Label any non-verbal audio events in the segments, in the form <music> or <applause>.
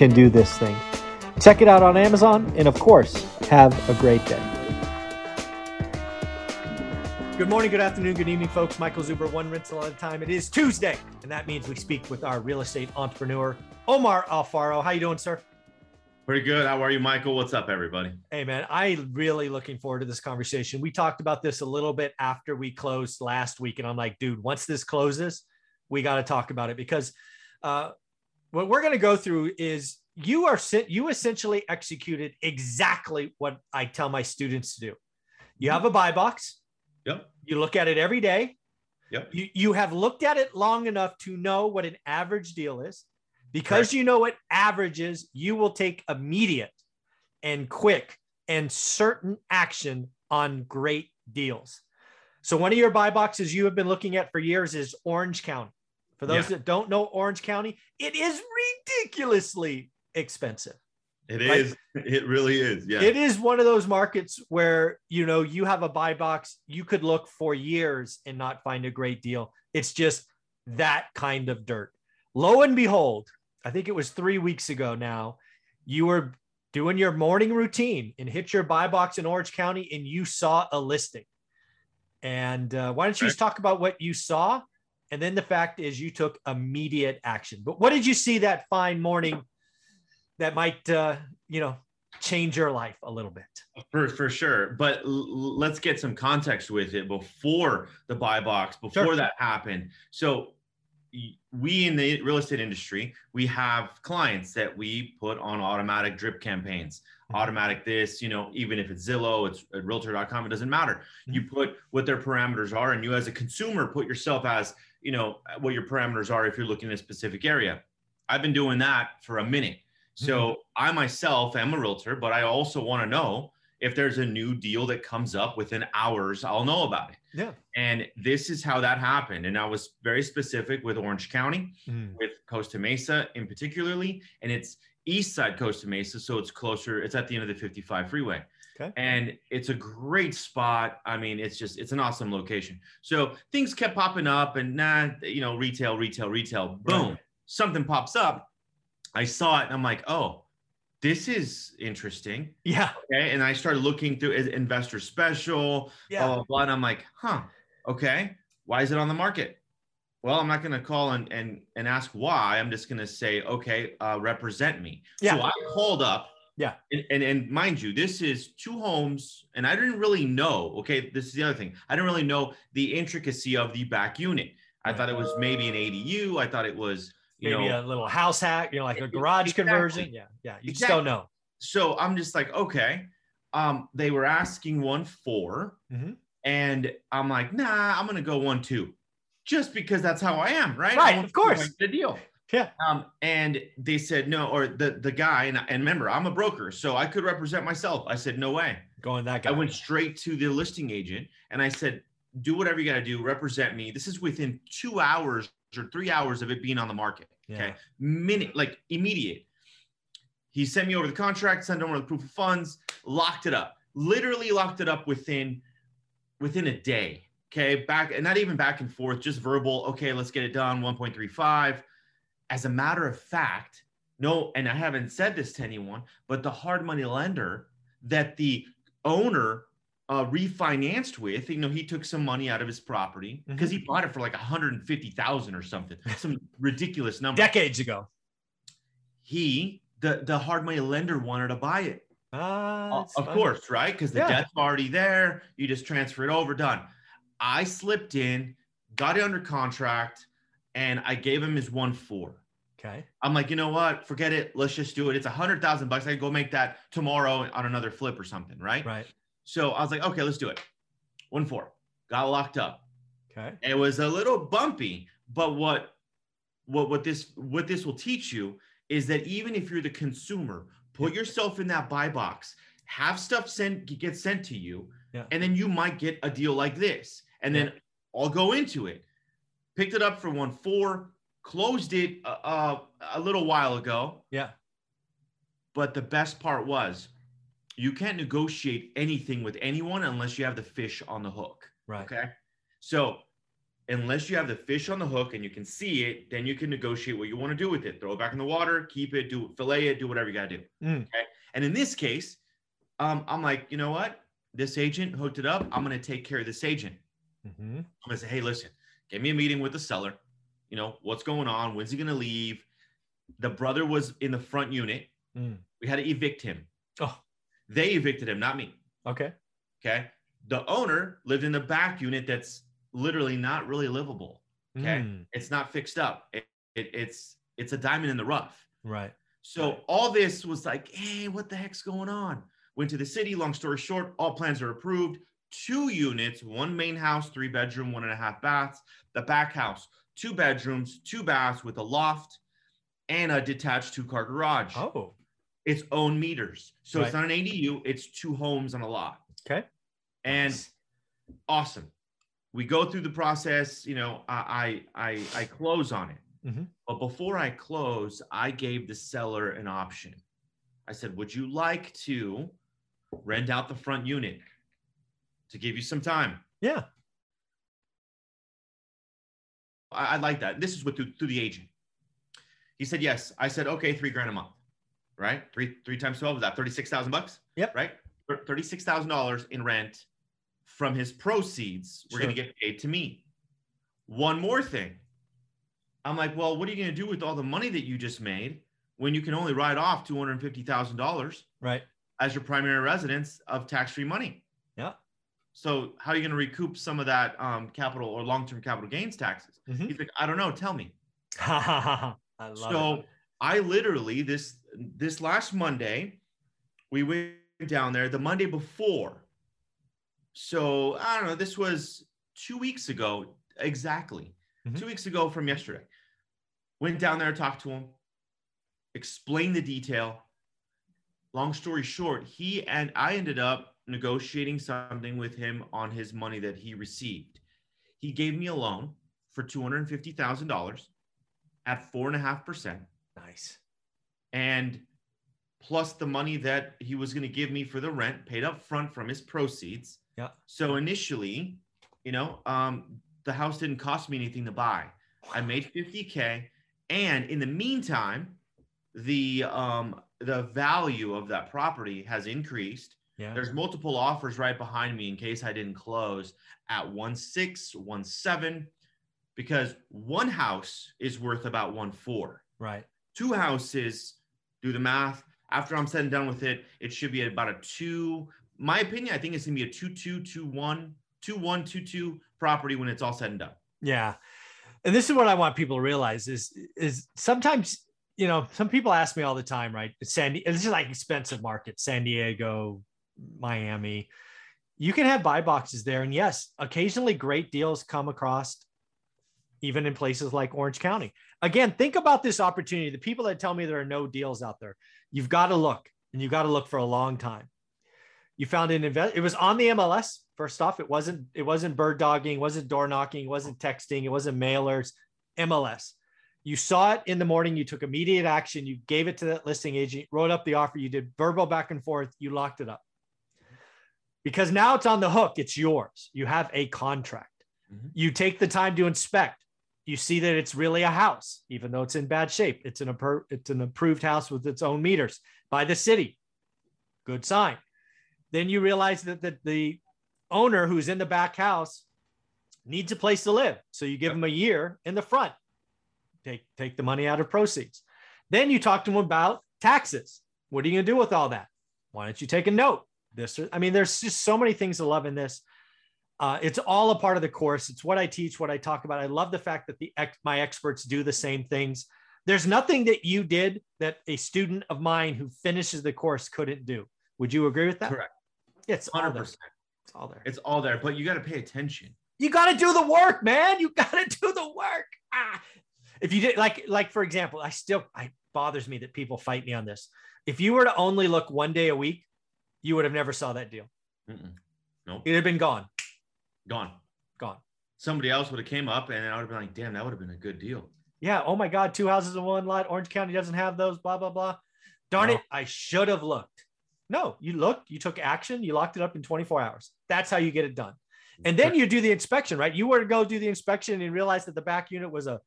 can do this thing. Check it out on Amazon, and of course, have a great day. Good morning, good afternoon, good evening, folks. Michael Zuber, one rental at a time. It is Tuesday, and that means we speak with our real estate entrepreneur, Omar Alfaro. How you doing, sir? Pretty good. How are you, Michael? What's up, everybody? Hey, man, I really looking forward to this conversation. We talked about this a little bit after we closed last week, and I'm like, dude, once this closes, we got to talk about it because uh, what we're going to go through is you are you essentially executed exactly what I tell my students to do. You mm-hmm. have a buy box. Yep. You look at it every day. Yep. You, you have looked at it long enough to know what an average deal is. Because Correct. you know what average is, you will take immediate and quick and certain action on great deals. So one of your buy boxes you have been looking at for years is Orange County. For those Yeah. that don't know Orange County, it is ridiculously expensive. It Right. is. It really is. Yeah. It is one of those markets where you know you have a buy box, you could look for years and not find a great deal. It's just that kind of dirt. Lo and behold, I think it was three weeks ago now, you were doing your morning routine and hit your buy box in Orange County and you saw a listing. And uh, why don't you just talk about what you saw? And then the fact is you took immediate action. But what did you see that fine morning that might, uh, you know, change your life a little bit? for for sure. But l- let's get some context with it before the buy box, before Sure. that happened. So we in the real estate industry, we have clients that we put on automatic drip campaigns. Mhm. Automatic this, you know, even if it's Zillow, it's at realtor.com, it doesn't matter. You put what their parameters are, and you as a consumer put yourself as, you know, what your parameters are if you're looking in a specific area. I've been doing that for a minute. So I myself am a realtor, but I also want to know if there's a new deal that comes up within hours, I'll know about it. Yeah. And this is how that happened. And I was very specific with Orange County, mm. with Costa Mesa in particularly, and it's east side Costa Mesa, so it's closer. It's at the end of the 55 freeway. Okay. And it's a great spot. I mean, it's just it's an awesome location. So things kept popping up, and nah, you know, retail, retail, retail. Boom, Right. something pops up. I saw it, and I'm like, oh, this is interesting. Yeah. Okay. And I started looking through investor special, Yeah. blah, blah, blah. And I'm like, huh, okay. Why is it on the market? Well, I'm not going to call and, and, and ask why. I'm just going to say, okay, uh, represent me. Yeah. So I called up. Yeah. And, and, and mind you, this is two homes. And I didn't really know. Okay. This is the other thing. I didn't really know the intricacy of the back unit. I thought it was maybe an ADU. I thought it was, Maybe know, a little house hack, you know, like a garage Exactly. conversion. Yeah. Yeah. You just don't know. so I'm just like, okay. Um, they were asking one four, Mhm. and I'm like, nah, I'm gonna go one two, just because that's how I am, right? Right, of course. The deal. Yeah. Um, and they said no, or the the guy, and, and remember, I'm a broker, so I could represent myself. I said, no way. Going that guy. I went straight to the listing agent, and I said, do whatever you got to do, represent me. This is within two hours or three hours of it being on the market. Yeah. Okay. Minute, like immediate. He sent me over the contract, sent over the proof of funds, locked it up. Literally locked it up within within a day. Okay. Back and not even back and forth, just verbal. Okay, let's get it done. 1.35. As a matter of fact, no, and I haven't said this to anyone, but the hard money lender that the owner uh, refinanced with, you know, he took some money out of his property because he bought it for like 150,000 or something, <laughs> some ridiculous number. Decades ago. he, the the hard money lender, wanted to buy it. Uh, of funny. course, right? Because the Yeah. debt's already there. You just transfer it over, done. I slipped in, got it under contract, and I gave him his one four. Okay. I'm like, you know what? Forget it. Let's just do it. It's a hundred thousand bucks. I can go make that tomorrow on another flip or something, right? Right. So I was like, okay, let's do it. One four. Got locked up. Okay. It was a little bumpy, but what what what this what this will teach you is that even if you're the consumer, put yourself in that buy box, have stuff sent get sent to you, Yeah. and then you might get a deal like this. And then I'll go into it. Picked it up for one four, closed it uh, uh, a little while ago. Yeah. But the best part was you can't negotiate anything with anyone unless you have the fish on the hook. Right. Okay. So unless you have the fish on the hook and you can see it, then you can negotiate what you want to do with it. Throw it back in the water, keep it, do fillet it, do whatever you gotta do. Mm. Okay. And in this case, um, I'm like, you know what? This agent hooked it up. I'm gonna take care of this agent. Mhm. I'm gonna say, hey, listen, get me a meeting with the seller. You know, what's going on? When's he gonna leave? The brother was in the front unit. Mm. We had to evict him. Oh, They evicted him, not me. okay. Okay. The owner lived in the back unit that's literally not really livable. Okay. Mm. It's not fixed up. It, it, it's it's a diamond in the rough. Right. So all this was like, hey, what the heck's going on? Went to the city. Long story short, all plans are approved. Two units, one main house, three bedroom, one and a half baths. The back house, two bedrooms, two baths with a loft, and a detached two car garage. Oh, Its own meters. So it's not an ADU. It's two homes on a lot. okay. And Nice. awesome. We go through the process. You know, I I I, I close on it. Mhm. But before I close, I gave the seller an option. I said, "Would you like to rent out the front unit to give you some time?" Yeah. I, I like that. This is with through, through the agent. He said yes. I said, "Okay, three grand a month, right? Three three times twelve is that thirty six thousand bucks? Yep. Right, thirty six thousand dollars in rent from his proceeds. We're gonna get paid to me. One more thing. I'm like, well, what are you gonna do with all the money that you just made when you can only write off two hundred fifty thousand dollars Right. as your primary residence of tax free money? Yeah. So how are you gonna recoup some of that um, capital or long term capital gains taxes? Mhm. He's like, I don't know. Tell me. <laughs> I love so it. I literally this this last Monday, we went down there the Monday before. So I don't know. This was two weeks ago exactly. Mhm. Two weeks ago from yesterday. Went down there, talked to him, explained the detail. Long story short, he and I ended up negotiating something with him on his money that he received. He gave me a loan for two hundred and fifty thousand dollars at four and a half percent, Nice. And plus the money that he was going to give me for the rent paid up front from his proceeds. Yeah. So initially, you know, um, the house didn't cost me anything to buy. I made 50k, and in the meantime, the um, the value of that property has increased. Yeah. There's multiple offers right behind me in case I didn't close at one six, one seven, because one house is worth about one four. Right. Two houses, do the math. After I'm said and done with it, it should be about a two. My opinion, I think it's gonna be a two two two one two one two two property when it's all said and done. Yeah. And this is what I want people to realize is is sometimes, you know, some people ask me all the time, right? Sandy, it's just like expensive markets, San Diego, Miami. You can have buy boxes there. And yes, occasionally great deals come across even in places like Orange County. Again, think about this opportunity. The people that tell me there are no deals out there, you've got to look and you've got to look for a long time. You found an invest. It was on the MLS. First off, it wasn't. It wasn't bird dogging. It wasn't door knocking. It wasn't texting. It wasn't mailers. MLS. You saw it in the morning. You took immediate action. You gave it to that listing agent. Wrote up the offer. You did verbal back and forth. You locked it up. Because now it's on the hook. It's yours. You have a contract. Mhm. You take the time to inspect. You see that it's really a house, even though it's in bad shape. It's an it's an approved house with its own meters by the city. Good sign. Then you realize that the, the owner who's in the back house needs a place to live. So you give him a year in the front. Take take the money out of proceeds. Then you talk to him about taxes. What are you going to do with all that? Why don't you take a note? This, I mean, there's just so many things to love in this. Uh, it's all a part of the course. It's what I teach, what I talk about. I love the fact that the ex, my experts do the same things. There's nothing that you did that a student of mine who finishes the course couldn't do. Would you agree with that? Correct. It's all Hundred there. percent. It's all there. It's all there, but you got to pay attention. You got to do the work, man. You got to do the work. Ah. If you did like, like for example, I still, I bothers me that people fight me on this. If you were to only look one day a week, you would have never saw that deal. Mm-mm. Nope. It'd have been gone, Gone. gone. Somebody else would have came up and I would have been like, damn, that would have been a good deal. Yeah. Oh my God. Two houses in one lot. Orange County doesn't have those. Blah blah blah. Darn No. it! I should have looked. No, you looked. You took action. You locked it up in 24 hours. That's how you get it done. And then you do the inspection, right? You were to go do the inspection and realize that the back unit was a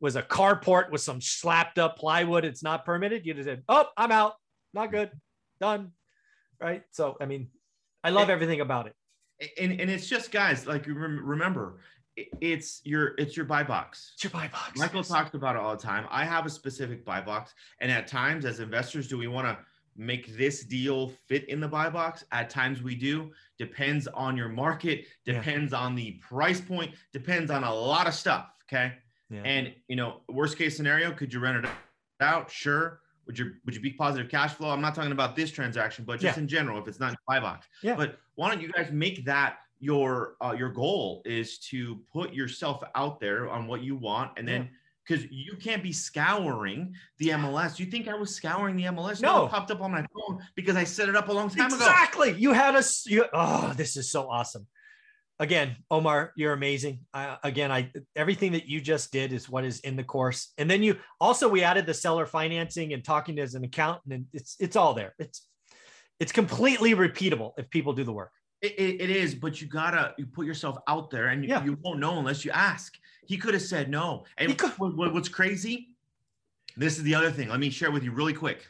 was a carport with some slapped up plywood. It's not permitted. You'd have said, "Oh, I'm out. Not good. Done." Right. So, I mean, I love everything about it. And and it's just guys like you remember it's your it's your buy box It's your buy box. michael talks about it all the time i have a specific buy box and at times as investors do we want to make this deal fit in the buy box at times we do depends on your market Yeah. depends on the price point depends on a lot of stuff okay Yeah. and you know worst case scenario could you rent it out sure would you would you be positive cash flow i'm not talking about this transaction but just Yeah. in general if it's not in the buy box Yeah. but why don't you guys make that your uh, your goal is to put yourself out there on what you want and then because you can't be scouring the mls you think i was scouring the mls No. it popped up on my phone because i set it up a long time ago exactly. You had us. You, oh, this is so awesome. Again, Omar, you're amazing. Uh, again, I everything that you just did is what is in the course, and then you also we added the seller financing and talking as an accountant, and it's it's all there. It's it's completely repeatable if people do the work. It, it, it is, but you gotta you put yourself out there, and you, Yeah. you won't know unless you ask. He could have said no. And what, what- what's crazy? This is the other thing. Let me share with you really quick.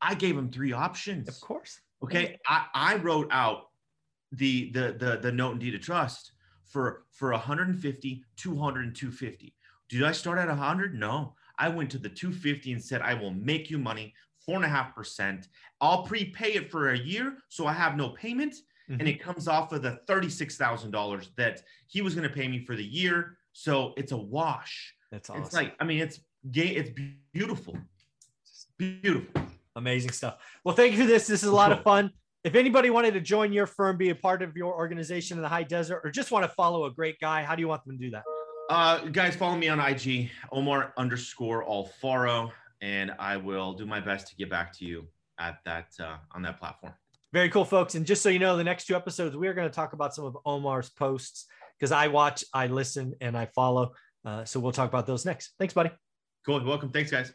I gave him three options. Of course. Okay, I, I wrote out the the the the note and deed of trust for for 150, 200, and 250. Did I start at 100? No. I went to the 250 and said I will make you money, four and a half percent. I'll prepay it for a year, so I have no payment and Mhm. it comes off of the $36,000 that he was going to pay me for the year. So it's a wash. That's awesome. It's like, I mean, it's gay. It's beautiful. Beautiful. Amazing stuff. Well, thank you for this. This is a lot of fun. If anybody wanted to join your firm, be a part of your organization in the high desert, or just want to follow a great guy, how do you want them to do that? Uh, guys, follow me on IG, Omar underscore Alfaro, and I will do my best to get back to you at that uh, on that platform. Very cool, folks. And just so you know, the next two episodes, we're going to talk about some of Omar's posts because I watch, I listen, and I follow. Uh, so we'll talk about those next. Thanks, buddy. Cool. Welcome. Thanks, guys.